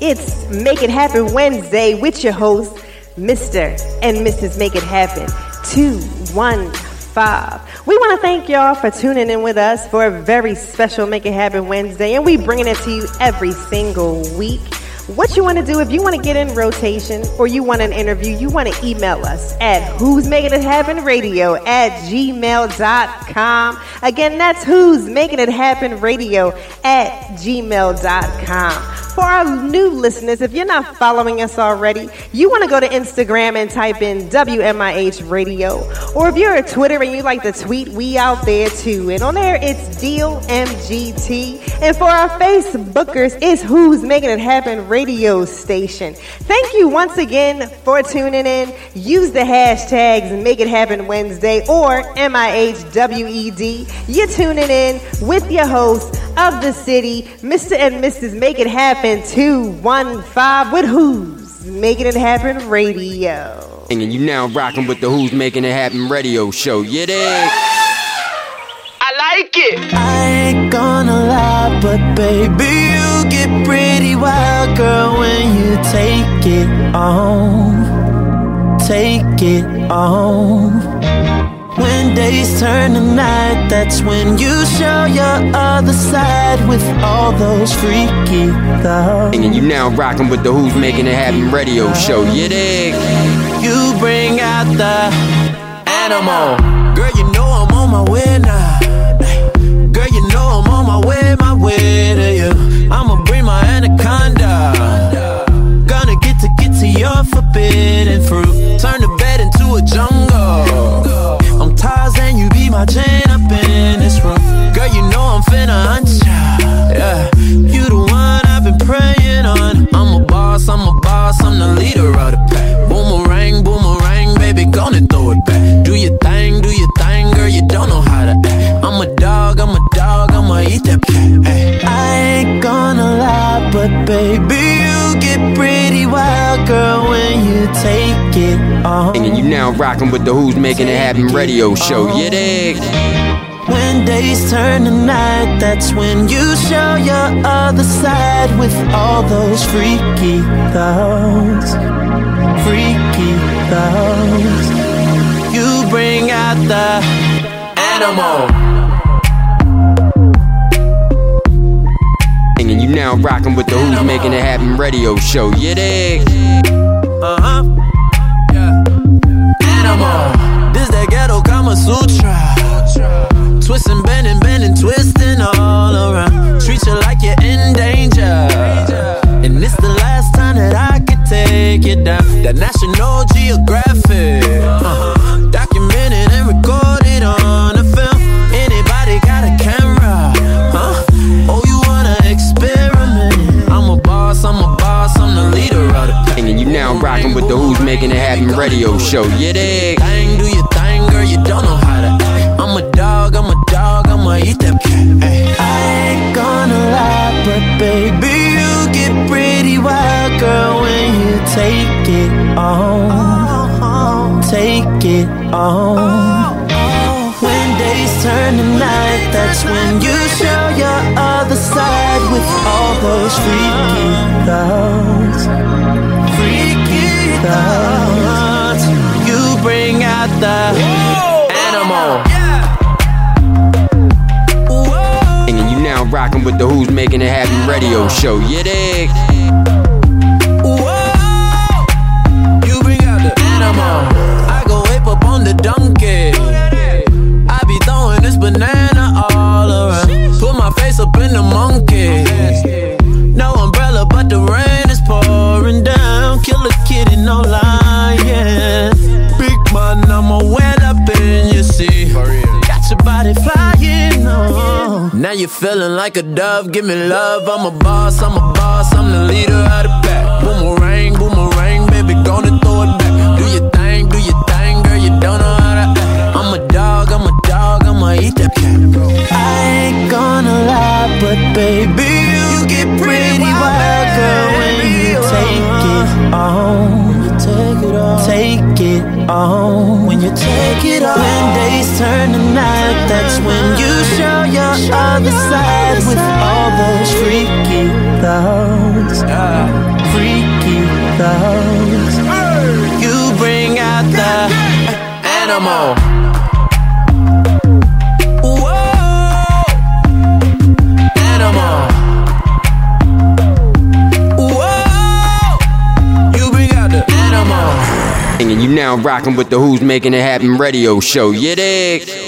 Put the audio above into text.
It's Make It Happen Wednesday with your host, Mr. and Mrs. Make It Happen 215. We want to thank y'all for tuning in with us for a very special Make It Happen Wednesday, and we bringing it to you every single week. What you want to do if you want to get in rotation or you want an interview, you want to email us at who's making it happen radio at gmail.com. Again, that's who's making it happen radio at gmail.com. For our new listeners, if you're not following us already, you want to go to Instagram and type in WMIH Radio. Or if you're a Twitter and you like to tweet, we out there too. And on there, it's Deal MGT. And for our Facebookers, it's Who's Making It Happen radio station. Thank you once again for tuning in. Use the hashtags Make It Happen Wednesday or MIHWED. You're tuning in with your host of the city, Mr. and Mrs. Make It Happen 215 with Who's Making It Happen Radio. And you now rocking with the Who's Making It Happen radio show. You dig? I like it. I ain't gonna lie, but baby, you get pretty wild, girl, when you take it on. Take it on. When days turn to night, that's when you show your other side with all those freaky thoughts. And you now rocking with the Who's Making It Happen radio show. You dig? You bring out the animal. Girl, you know I'm on my way now. Girl, you know I'm on my way, my way I'm the leader of the pack. Boomerang, boomerang, baby, gonna throw it back. Do your thing, do your thing, girl, you don't know how to act. I'm a dog, I'm a dog, I'ma eat that cat. Ay. I ain't gonna lie, but baby, you get pretty wild, girl, when you take it on. And you now rocking with the Who's Making It Happen radio show. You dig? When days turn to night, that's when you show your other side with all those freaky thoughts. Freaky thoughts. You bring out the animal. And you now rocking with the Who's Making It Happen radio show. You dig? Uh huh. Yeah. Animal. This that ghetto Kama Sutra. Twisting, bending, bending, twisting all around. Treat you like you're in danger. And it's the last time that I can take you down. That National Geographic. Uh, documented and recorded on a film. Anybody got a camera? Huh? Oh, you wanna experiment? I'm a boss, I'm a boss, I'm the leader of the pack. And you now rocking with the Who's Making It Happen radio show. You it on. Take it on. When days turn to night, that's when you show your other side with all those freaky thoughts. Freaky thoughts. You bring out the animal. And you now rocking with the Who's Making It Happen radio show. You dig? Flying. Oh. Now you're feeling like a dove. Give me love. I'm a boss. I'm a boss. I'm the leader of the pack. Boomerang, boomerang, baby, gonna throw it back. Do your thing, do your thing, girl. You don't know how to act. I'm a dog. I'm a dog. I'ma eat that cat. I ain't gonna lie, but baby, you get pretty wild, girl, when you take it on. Take it on. Take it on. When you take it on. When days turn to that's when you show your other side with all those freaky thoughts. Freaky thoughts. You bring out the animal. Whoa, animal. Whoa, you bring out the animal. And you now rocking with the Who's Making It Happen radio show. Yeah, dig?